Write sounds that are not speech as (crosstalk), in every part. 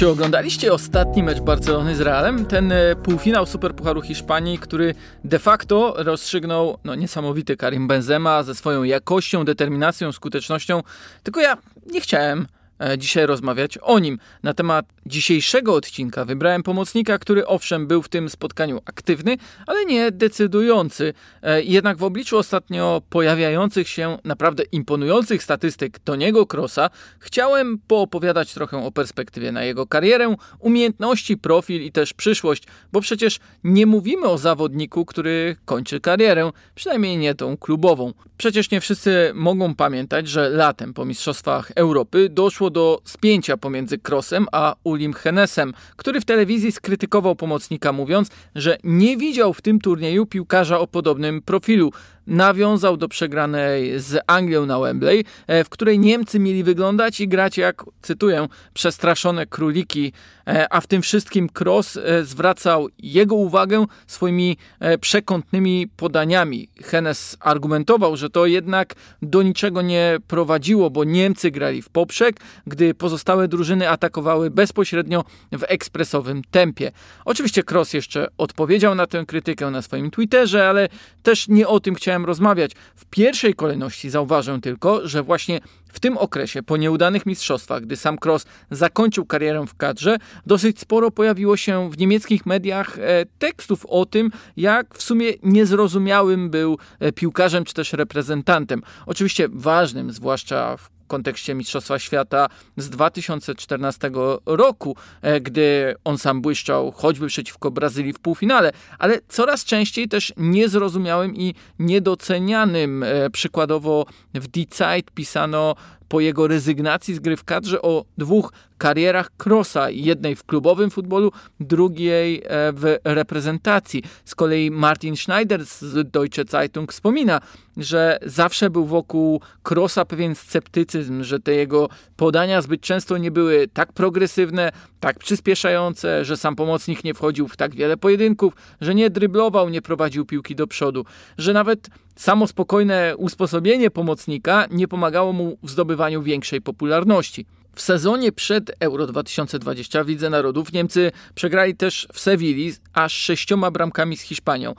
Czy oglądaliście ostatni mecz Barcelony z Realem? Ten e, półfinał Superpucharu Hiszpanii, który de facto rozstrzygnął no, niesamowity Karim Benzema ze swoją jakością, determinacją, skutecznością. Tylko ja nie chciałem E, dzisiaj rozmawiać o nim. Na temat dzisiejszego odcinka wybrałem pomocnika, który owszem był w tym spotkaniu aktywny, ale nie decydujący. E, jednak w obliczu ostatnio pojawiających się naprawdę imponujących statystyk Toniego Krosa chciałem poopowiadać trochę o perspektywie na jego karierę, umiejętności, profil i też przyszłość, bo przecież nie mówimy o zawodniku, który kończy karierę, przynajmniej nie tą klubową. Przecież nie wszyscy mogą pamiętać, że latem po Mistrzostwach Europy doszło do spięcia pomiędzy Crossem a Ulim Henesem, który w telewizji skrytykował pomocnika, mówiąc, że nie widział w tym turnieju piłkarza o podobnym profilu nawiązał do przegranej z Anglią na Wembley, e, w której Niemcy mieli wyglądać i grać jak, cytuję, przestraszone króliki, e, a w tym wszystkim Cross e, zwracał jego uwagę swoimi przekątnymi podaniami. Hennes argumentował, że to jednak do niczego nie prowadziło, bo Niemcy grali w poprzek, gdy pozostałe drużyny atakowały bezpośrednio w ekspresowym tempie. Oczywiście Cross jeszcze odpowiedział na tę krytykę na swoim Twitterze, ale też nie o tym chciałem rozmawiać. W pierwszej kolejności zauważę tylko, że właśnie w tym okresie, po nieudanych mistrzostwach, gdy sam Cross zakończył karierę w kadrze, dosyć sporo pojawiło się w niemieckich mediach e, tekstów o tym, jak w sumie niezrozumiałym był e, piłkarzem czy też reprezentantem. Oczywiście ważnym, zwłaszcza w kontekście Mistrzostwa Świata z 2014 roku, e, gdy on sam błyszczał choćby przeciwko Brazylii w półfinale, ale coraz częściej też niezrozumiałym i niedocenianym. E, przykładowo w Die Zeit pisano po jego rezygnacji z gry w kadrze o dwóch karierach Krosa, jednej w klubowym futbolu, drugiej e, w reprezentacji. Z kolei Martin Schneider z Deutsche Zeitung wspomina, że zawsze był wokół Krosa pewien sceptycyzm, że te jego podania zbyt często nie były tak progresywne, tak przyspieszające, że sam pomocnik nie wchodził w tak wiele pojedynków, że nie dryblował, nie prowadził piłki do przodu, że nawet samo spokojne usposobienie pomocnika nie pomagało mu w zdobywaniu większej popularności. W sezonie przed Euro 2020 w Lidze Narodów Niemcy przegrali też w Sewilli aż sześcioma bramkami z Hiszpanią.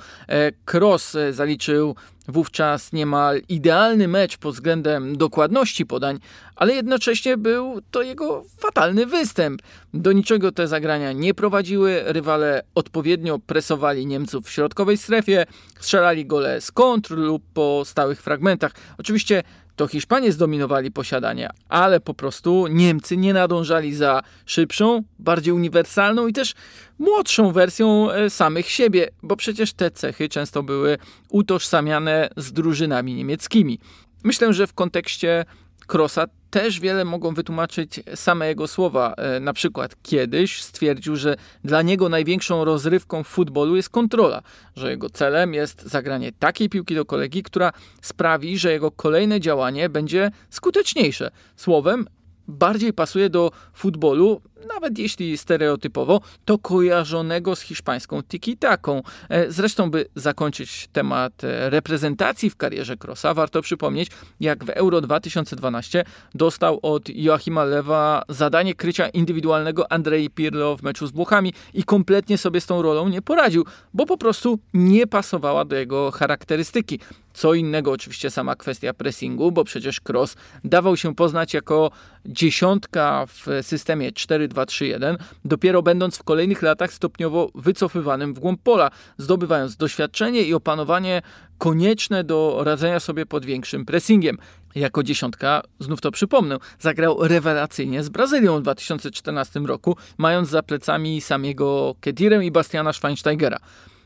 Kroos e, zaliczył wówczas niemal idealny mecz pod względem dokładności podań, ale jednocześnie był to jego fatalny występ. Do niczego te zagrania nie prowadziły, rywale odpowiednio presowali Niemców w środkowej strefie, strzelali gole z kontr lub po stałych fragmentach. Oczywiście to Hiszpanie zdominowali posiadanie, ale po prostu Niemcy nie nadążali za szybszą, bardziej uniwersalną i też młodszą wersją e, samych siebie, bo przecież te cechy często były utożsamiane z drużynami niemieckimi. Myślę, że w kontekście Krosa też wiele mogą wytłumaczyć same jego słowa. E, na przykład kiedyś stwierdził, że dla niego największą rozrywką w futbolu jest kontrola, że jego celem jest zagranie takiej piłki do kolegi, która sprawi, że jego kolejne działanie będzie skuteczniejsze. Słowem, bardziej pasuje do futbolu, nawet jeśli stereotypowo, to kojarzonego z hiszpańską tiki-taką. E, zresztą, by zakończyć temat e, reprezentacji w karierze Krosa, warto przypomnieć, jak w Euro 2012 dostał od Joachima Lewa zadanie krycia indywidualnego Andrei Pirlo w meczu z Włochami i kompletnie sobie z tą rolą nie poradził, bo po prostu nie pasowała do jego charakterystyki. Co innego oczywiście sama kwestia pressingu, bo przecież Cross dawał się poznać jako dziesiątka w systemie 4-2-3-1, dopiero będąc w kolejnych latach stopniowo wycofywanym w głąb pola, zdobywając doświadczenie i opanowanie konieczne do radzenia sobie pod większym pressingiem. Jako dziesiątka, znów to przypomnę, zagrał rewelacyjnie z Brazylią w 2014 roku, mając za plecami samego Kedirę i Bastiana Schweinsteigera.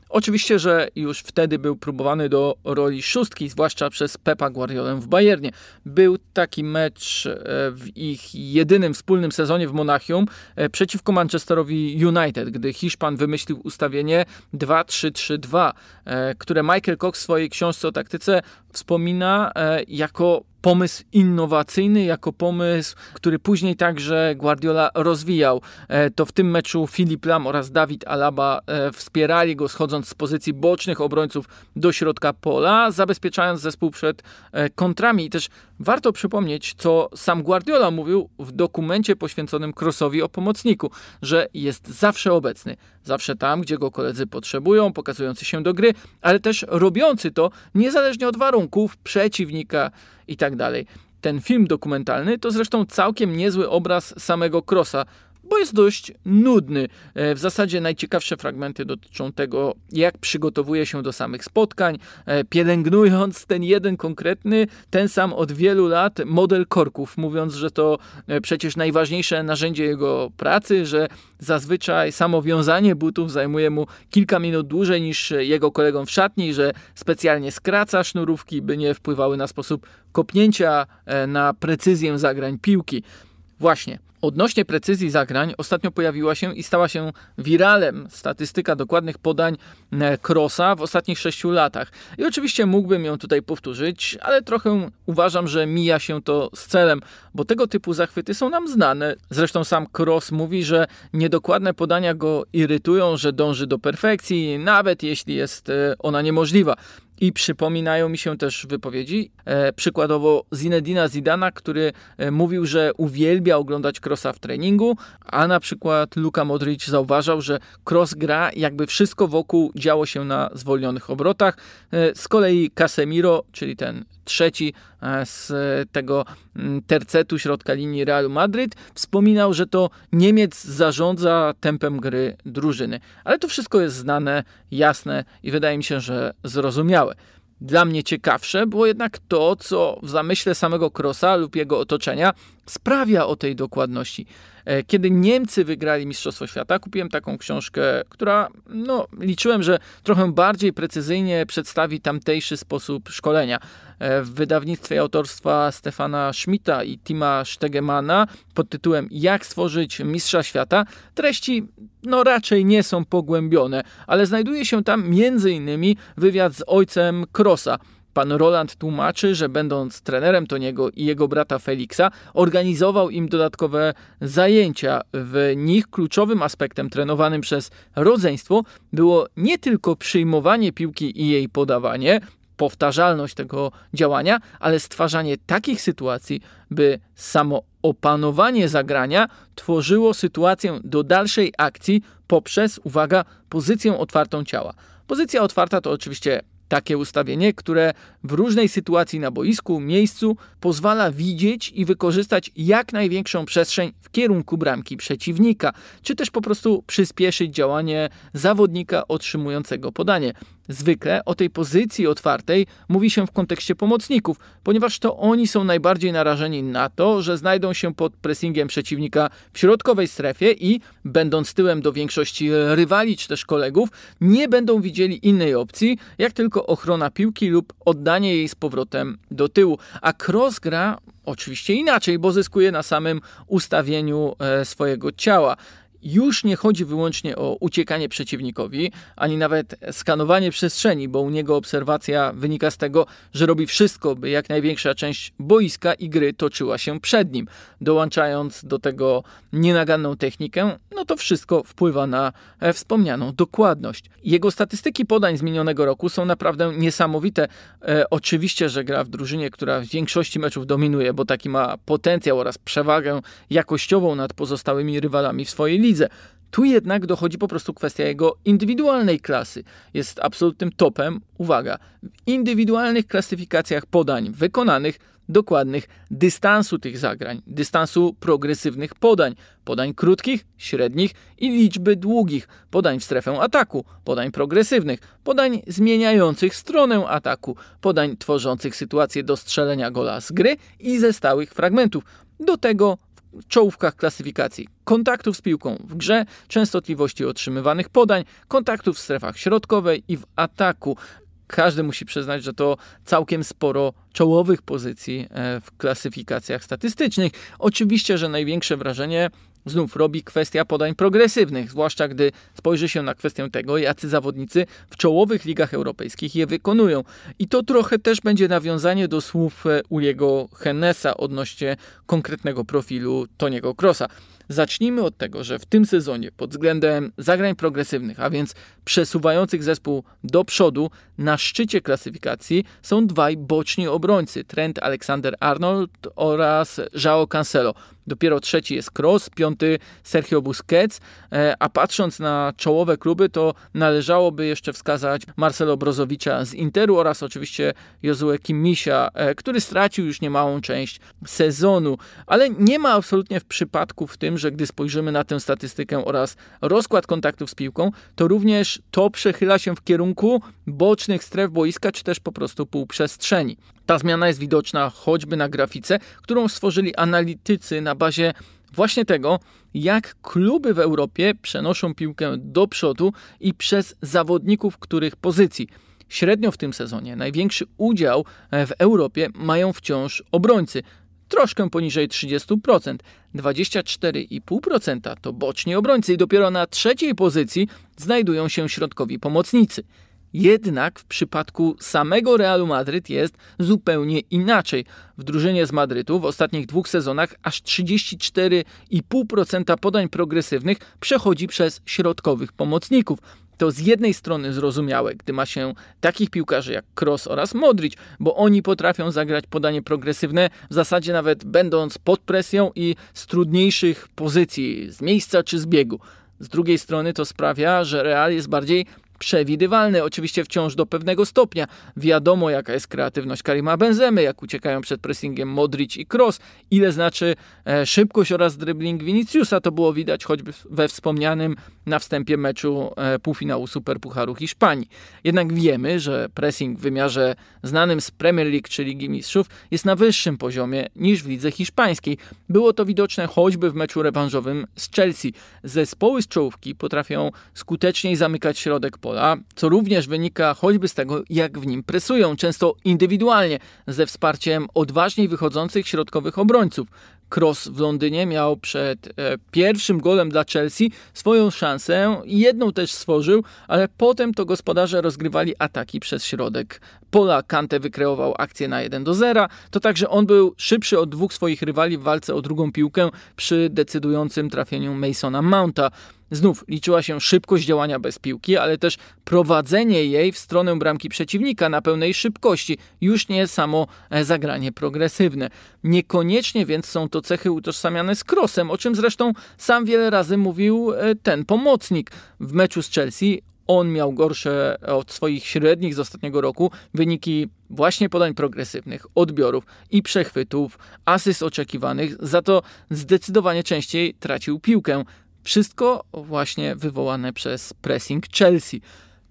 Oczywiście, że już wtedy był próbowany do roli szóstki, zwłaszcza przez Pepa Guardiolę w Bayernie. Był taki mecz e, w ich jedynym wspólnym sezonie w Monachium e, przeciwko Manchesterowi United, gdy Hiszpan wymyślił ustawienie 2-3-3-2, e, które Michael Cox w swojej książce o taktyce wspomina jako pomysł innowacyjny, jako pomysł, który później także Guardiola rozwijał. E, to w tym meczu Filip Lam oraz Dawid Alaba e, wspierali go schodząc z pozycji bocznych obrońców do środka pola, zabezpieczając zespół przed e, kontrami. I też warto przypomnieć, co sam Guardiola mówił w dokumencie poświęconym Crossowi o pomocniku, że jest zawsze obecny, zawsze tam, gdzie go koledzy potrzebują, pokazujący się do gry, ale też robiący to niezależnie od warunków przeciwnika i tak dalej. Ten film dokumentalny to zresztą całkiem niezły obraz samego Crossa, bo jest dość nudny. E, w zasadzie najciekawsze fragmenty dotyczą tego, jak przygotowuje się do samych spotkań, e, pielęgnując ten jeden konkretny, ten sam od wielu lat model korków, mówiąc, że to e, przecież najważniejsze narzędzie jego pracy, że zazwyczaj samo wiązanie butów zajmuje mu kilka minut dłużej niż jego kolegom w szatni, że specjalnie skraca sznurówki, by nie wpływały na sposób kopnięcia, na precyzję zagrań piłki. Właśnie, Odnośnie precyzji zagrań ostatnio pojawiła się i stała się wiralem statystyka dokładnych podań e, Crossa w ostatnich sześciu latach. I oczywiście mógłbym ją tutaj powtórzyć, ale trochę uważam, że mija się to z celem, bo tego typu zachwyty są nam znane. Zresztą sam Cross mówi, że niedokładne podania go irytują, że dąży do perfekcji, nawet jeśli jest e, ona niemożliwa. I przypominają mi się też wypowiedzi, e, przykładowo Zinedina Zidana, który e, mówił, że uwielbia oglądać Krosa w treningu, a na przykład Luka Modric zauważał, że Kroos gra jakby wszystko wokół działo się na zwolnionych obrotach. E, z kolei Casemiro, czyli ten trzeci z tego mm, tercetu środka linii Realu Madryt, wspominał, że to Niemiec zarządza tempem gry drużyny. Ale to wszystko jest znane, jasne i wydaje mi się, że zrozumiałe. Dla mnie ciekawsze było jednak to, co w zamyśle samego Krosa lub jego otoczenia sprawia o tej dokładności. E, kiedy Niemcy wygrali Mistrzostwo Świata, kupiłem taką książkę, która no, liczyłem, że trochę bardziej precyzyjnie przedstawi tamtejszy sposób szkolenia. E, w wydawnictwie autorstwa Stefana Schmidta i Tima Stegemana pod tytułem Jak stworzyć Mistrza Świata treści no raczej nie są pogłębione, ale znajduje się tam m.in. wywiad z ojcem Krosa, Pan Roland tłumaczy, że będąc trenerem Toniego i jego brata Felixa, organizował im dodatkowe zajęcia. W nich kluczowym aspektem trenowanym przez rodzeństwo było nie tylko przyjmowanie piłki i jej podawanie, powtarzalność tego działania, ale stwarzanie takich sytuacji, by samo opanowanie zagrania tworzyło sytuację do dalszej akcji poprzez, uwaga, pozycję otwartą ciała. Pozycja otwarta to oczywiście takie ustawienie, które w różnej sytuacji na boisku, miejscu pozwala widzieć i wykorzystać jak największą przestrzeń w kierunku bramki przeciwnika, czy też po prostu przyspieszyć działanie zawodnika otrzymującego podanie. Zwykle o tej pozycji otwartej mówi się w kontekście pomocników, ponieważ to oni są najbardziej narażeni na to, że znajdą się pod pressingiem przeciwnika w środkowej strefie i, będąc tyłem do większości rywali czy też kolegów, nie będą widzieli innej opcji, jak tylko ochrona piłki lub oddanie jej z powrotem do tyłu. A cross gra oczywiście inaczej, bo zyskuje na samym ustawieniu e, swojego ciała już nie chodzi wyłącznie o uciekanie przeciwnikowi, ani nawet skanowanie przestrzeni, bo u niego obserwacja wynika z tego, że robi wszystko, by jak największa część boiska i gry toczyła się przed nim. Dołączając do tego nienaganną technikę, no to wszystko wpływa na e, wspomnianą dokładność. Jego statystyki podań z minionego roku są naprawdę niesamowite. E, oczywiście, że gra w drużynie, która w większości meczów dominuje, bo taki ma potencjał oraz przewagę jakościową nad pozostałymi rywalami w swojej lidze Tu jednak dochodzi po prostu kwestia jego indywidualnej klasy. Jest absolutnym topem, uwaga, w indywidualnych klasyfikacjach podań wykonanych, dokładnych dystansu tych zagrań, dystansu progresywnych podań, podań krótkich, średnich i liczby długich, podań w strefę ataku, podań progresywnych, podań zmieniających stronę ataku, podań tworzących sytuację do strzelenia gola z gry i ze stałych fragmentów. Do tego czołówkach klasyfikacji. Kontaktów z piłką w grze, częstotliwości otrzymywanych podań, kontaktów w strefach środkowej i w ataku. Każdy musi przyznać, że to całkiem sporo czołowych pozycji e, w klasyfikacjach statystycznych. Oczywiście, że największe wrażenie znów robi kwestia podań progresywnych, zwłaszcza gdy spojrzy się na kwestię tego, jacy zawodnicy w czołowych ligach europejskich je wykonują. I to trochę też będzie nawiązanie do słów e, Uliego Hennesa odnośnie konkretnego profilu Toniego Krosa. Zacznijmy od tego, że w tym sezonie pod względem zagrań progresywnych, a więc przesuwających zespół do przodu, na szczycie klasyfikacji są dwaj boczni obrońcy, Trent Alexander-Arnold oraz João Cancelo. Dopiero trzeci jest Cross, piąty Sergio Busquets, e, a patrząc na czołowe kluby, to należałoby jeszcze wskazać Marcelo Brozowicza z Interu oraz oczywiście Jozue Kimmisia, e, który stracił już niemałą część sezonu. Ale nie ma absolutnie w przypadku w tym, że gdy spojrzymy na tę statystykę oraz rozkład kontaktów z piłką, to również to przechyla się w kierunku bocznych stref boiska, czy też po prostu półprzestrzeni. Ta zmiana jest widoczna choćby na grafice, którą stworzyli analitycy na bazie właśnie tego, jak kluby w Europie przenoszą piłkę do przodu i przez zawodników których pozycji. Średnio w tym sezonie największy udział w Europie mają wciąż obrońcy. Troszkę poniżej 30%. 24,5% to boczni obrońcy i dopiero na trzeciej pozycji znajdują się środkowi pomocnicy. Jednak w przypadku samego Realu Madryt jest zupełnie inaczej. W drużynie z Madrytu w ostatnich dwóch sezonach aż 34,5% podań progresywnych przechodzi przez środkowych pomocników. To z jednej strony zrozumiałe, gdy ma się takich piłkarzy jak Kroos oraz Modric, bo oni potrafią zagrać podanie progresywne, w zasadzie nawet będąc pod presją i z trudniejszych pozycji, z miejsca czy z biegu. Z drugiej strony to sprawia, że Real jest bardziej przewidywalny, oczywiście wciąż do pewnego stopnia. Wiadomo, jaka jest kreatywność Karima Benzemy, jak uciekają przed pressingiem Modric i Cross, ile znaczy e, szybkość oraz dribbling Viniciusa, to było widać choćby we wspomnianym na wstępie meczu e, półfinału Superpucharu Hiszpanii. Jednak wiemy, że pressing w wymiarze znanym z Premier League czy Ligi Mistrzów jest na wyższym poziomie niż w lidze hiszpańskiej. Było to widoczne choćby w meczu rewanżowym z Chelsea. Zespoły z czołówki potrafią skuteczniej zamykać środek pola, co również wynika choćby z tego, jak w nim presują, często indywidualnie, ze wsparciem odważniej wychodzących środkowych obrońców. Cross w Londynie miał przed e, pierwszym golem dla Chelsea swoją szansę. Jedną też stworzył, ale potem to gospodarze rozgrywali ataki przez środek pola. Kante wykreował akcję na 1 do 0. To także on był szybszy od dwóch swoich rywali w walce o drugą piłkę przy decydującym trafieniu Masona Mounta. Znów liczyła się szybkość działania bez piłki, ale też prowadzenie jej w stronę bramki przeciwnika na pełnej szybkości, już nie samo e, zagranie progresywne. Niekoniecznie więc są to cechy utożsamiane z Crossem, o czym zresztą sam wiele razy mówił e, ten pomocnik. W meczu z Chelsea on miał gorsze od swoich średnich z ostatniego roku wyniki właśnie podań progresywnych, odbiorów i przechwytów, asyst oczekiwanych, za to zdecydowanie częściej tracił piłkę. Wszystko właśnie wywołane przez pressing Chelsea.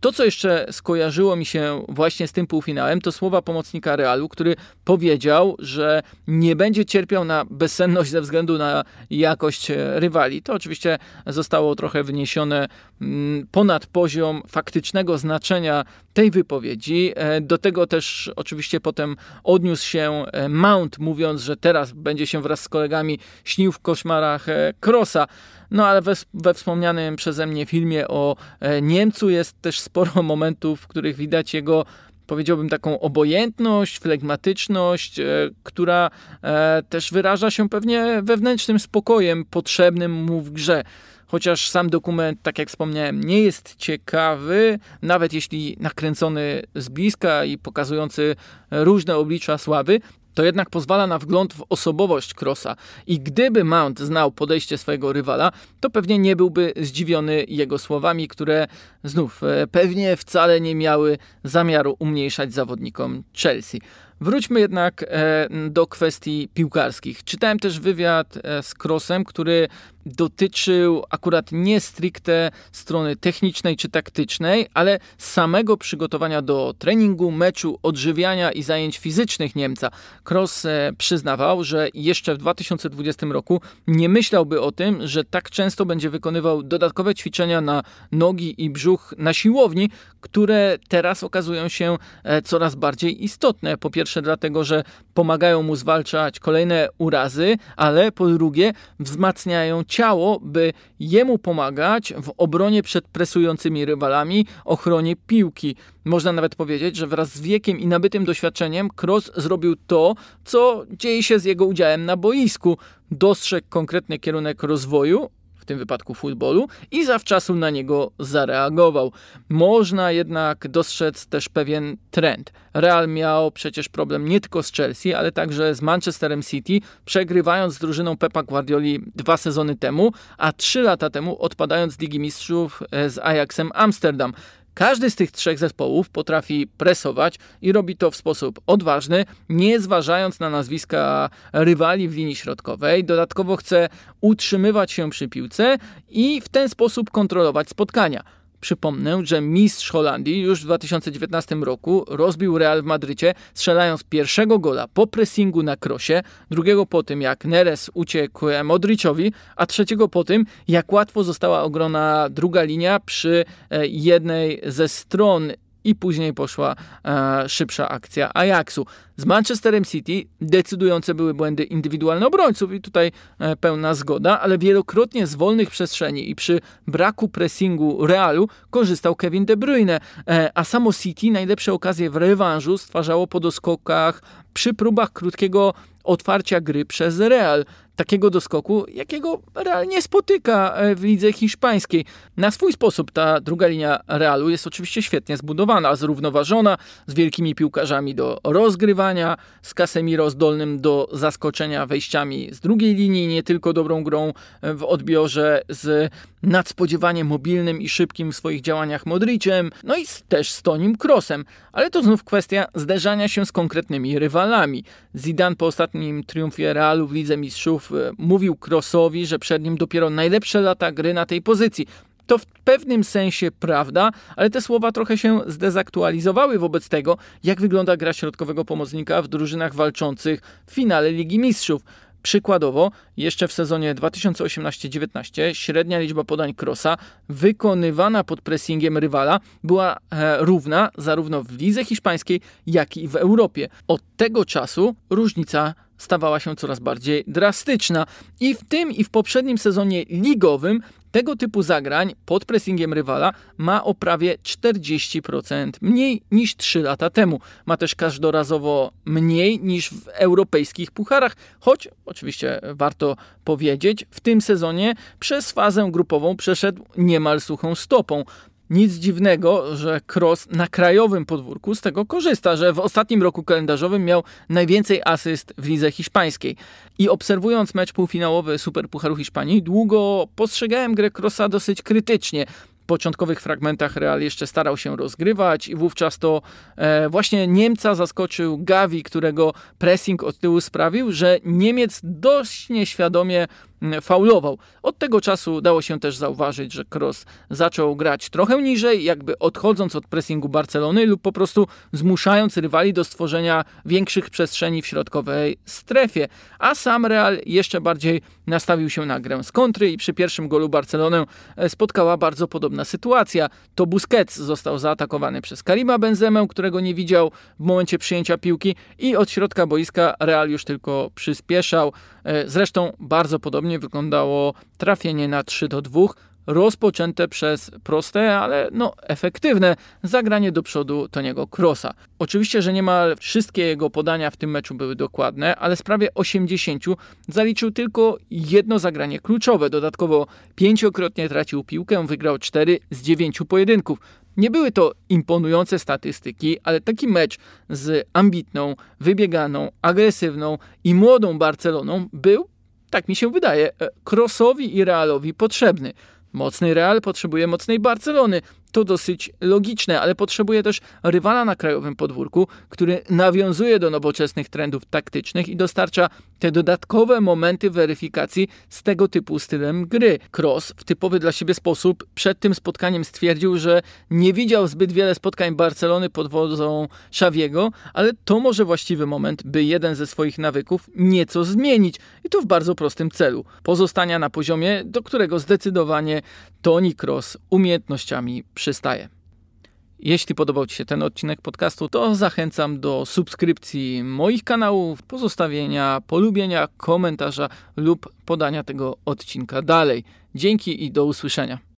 To, co jeszcze skojarzyło mi się właśnie z tym półfinałem, to słowa pomocnika Realu, który powiedział, że nie będzie cierpiał na bezsenność ze względu na jakość e, rywali. To oczywiście zostało trochę wyniesione mm, ponad poziom faktycznego znaczenia tej wypowiedzi. E, do tego też oczywiście potem odniósł się e, Mount, mówiąc, że teraz będzie się wraz z kolegami śnił w koszmarach Krosa. No ale we, we wspomnianym przeze mnie filmie o e, Niemcu jest też sporo (laughs) momentów, w których widać jego powiedziałbym taką obojętność, flegmatyczność, e, która e, też wyraża się pewnie wewnętrznym spokojem potrzebnym mu w grze. Chociaż sam dokument, tak jak wspomniałem, nie jest ciekawy, nawet jeśli nakręcony z bliska i pokazujący różne oblicza sławy, to jednak pozwala na wgląd w osobowość Crossa i gdyby Mount znał podejście swojego rywala, to pewnie nie byłby zdziwiony jego słowami, które znów e, pewnie wcale nie miały zamiaru umniejszać zawodnikom Chelsea. Wróćmy jednak e, do kwestii piłkarskich. Czytałem też wywiad e, z Crossem, który dotyczył akurat nie stricte strony technicznej czy taktycznej, ale samego przygotowania do treningu, meczu, odżywiania i zajęć fizycznych Niemca. Cross e, przyznawał, że jeszcze w 2020 roku nie myślałby o tym, że tak często będzie wykonywał dodatkowe ćwiczenia na nogi i brzuch na siłowni, które teraz okazują się e, coraz bardziej istotne. Po pierwsze dlatego, że pomagają mu zwalczać kolejne urazy, ale po drugie wzmacniają ciało, by jemu pomagać w obronie przed presującymi rywalami, ochronie piłki. Można nawet powiedzieć, że wraz z wiekiem i nabytym doświadczeniem Cross zrobił to, co dzieje się z jego udziałem na boisku. Dostrzegł konkretny kierunek rozwoju, w tym wypadku futbolu, i zawczasu na niego zareagował. Można jednak dostrzec też pewien trend. Real miał przecież problem nie tylko z Chelsea, ale także z Manchesterem City, przegrywając z drużyną Pepa Guardioli dwa sezony temu, a trzy lata temu odpadając z Ligi Mistrzów e, z Ajaxem Amsterdam. Każdy z tych trzech zespołów potrafi presować i robi to w sposób odważny, nie zważając na nazwiska rywali w linii środkowej. Dodatkowo chce utrzymywać się przy piłce i w ten sposób kontrolować spotkania. Przypomnę, że mistrz Holandii już w 2019 roku rozbił Real w Madrycie, strzelając pierwszego gola po pressingu na krosie, drugiego po tym jak Neres uciekł Modriciowi, a trzeciego po tym jak łatwo została ogrona druga linia przy e, jednej ze stron i później poszła e, szybsza akcja Ajaxu. Z Manchesterem City decydujące były błędy indywidualne obrońców i tutaj e, pełna zgoda, ale wielokrotnie z wolnych przestrzeni i przy braku pressingu Realu korzystał Kevin De Bruyne, e, a samo City najlepsze okazje w rewanżu stwarzało po doskokach przy próbach krótkiego otwarcia gry przez Real takiego doskoku, jakiego Real nie spotyka e, w lidze hiszpańskiej. Na swój sposób ta druga linia Realu jest oczywiście świetnie zbudowana, zrównoważona, z wielkimi piłkarzami do rozgrywania, z Casemiro zdolnym do zaskoczenia wejściami z drugiej linii, nie tylko dobrą grą w odbiorze, z nadspodziewanie mobilnym i szybkim w swoich działaniach Modricem, no i też z Tonim Kroosem. Ale to znów kwestia zderzania się z konkretnymi rywalami. Zidane po ostatnim triumfie Realu w Lidze Mistrzów e, mówił Krossowi, że przed nim dopiero najlepsze lata gry na tej pozycji. To w pewnym sensie prawda, ale te słowa trochę się zdezaktualizowały wobec tego, jak wygląda gra środkowego pomocnika w drużynach walczących w finale Ligi Mistrzów. Przykładowo, jeszcze w sezonie 2018-19 średnia liczba podań Krosa wykonywana pod pressingiem rywala była e, równa zarówno w lidze hiszpańskiej, jak i w Europie. Od tego czasu różnica stawała się coraz bardziej drastyczna. I w tym i w poprzednim sezonie ligowym tego typu zagrań pod pressingiem rywala ma o prawie 40% mniej niż 3 lata temu. Ma też każdorazowo mniej niż w europejskich pucharach, choć oczywiście warto powiedzieć, w tym sezonie przez fazę grupową przeszedł niemal suchą stopą. Nic dziwnego, że Cross na krajowym podwórku z tego korzysta, że w ostatnim roku kalendarzowym miał najwięcej asyst w lidze hiszpańskiej. I obserwując mecz półfinałowy Superpucharu Hiszpanii, długo postrzegałem grę Crossa dosyć krytycznie początkowych fragmentach Real jeszcze starał się rozgrywać i wówczas to e, właśnie Niemca zaskoczył Gavi, którego pressing od tyłu sprawił, że Niemiec dość nieświadomie faulował. Od tego czasu dało się też zauważyć, że Kroos zaczął grać trochę niżej, jakby odchodząc od pressingu Barcelony lub po prostu zmuszając rywali do stworzenia większych przestrzeni w środkowej strefie. A sam Real jeszcze bardziej nastawił się na grę z kontry i przy pierwszym golu Barcelonę e, spotkała bardzo podobna sytuacja. To Busquets został zaatakowany przez Karima Benzemę, którego nie widział w momencie przyjęcia piłki i od środka boiska Real już tylko przyspieszał. E, zresztą bardzo podobnie wyglądało trafienie na 3 do 2 rozpoczęte przez proste, ale no efektywne zagranie do przodu Toniego Krosa. Oczywiście, że niemal wszystkie jego podania w tym meczu były dokładne, ale z prawie 80 zaliczył tylko jedno zagranie kluczowe. Dodatkowo pięciokrotnie tracił piłkę, wygrał 4 z 9 pojedynków. Nie były to imponujące statystyki, ale taki mecz z ambitną, wybieganą, agresywną i młodą Barceloną był, tak mi się wydaje, Crossowi i Realowi potrzebny. Mocny Real potrzebuje mocnej Barcelony. to dosyć logiczne, ale potrzebuje też rywala na krajowym podwórku, który nawiązuje do nowoczesnych trendów taktycznych i dostarcza te dodatkowe momenty weryfikacji z tego typu stylem gry. Cross w typowy dla siebie sposób przed tym spotkaniem stwierdził, że nie widział zbyt wiele spotkań Barcelony pod wodzą Xaviego, ale to może właściwy moment, by jeden ze swoich nawyków nieco zmienić i to w bardzo prostym celu. Pozostania na poziomie, do którego zdecydowanie Toni Cross umiejętnościami przystaje. Jeśli podobał Ci się ten odcinek podcastu, to zachęcam do subskrypcji moich kanałów, pozostawienia polubienia, komentarza lub podania tego odcinka dalej. Dzięki i do usłyszenia.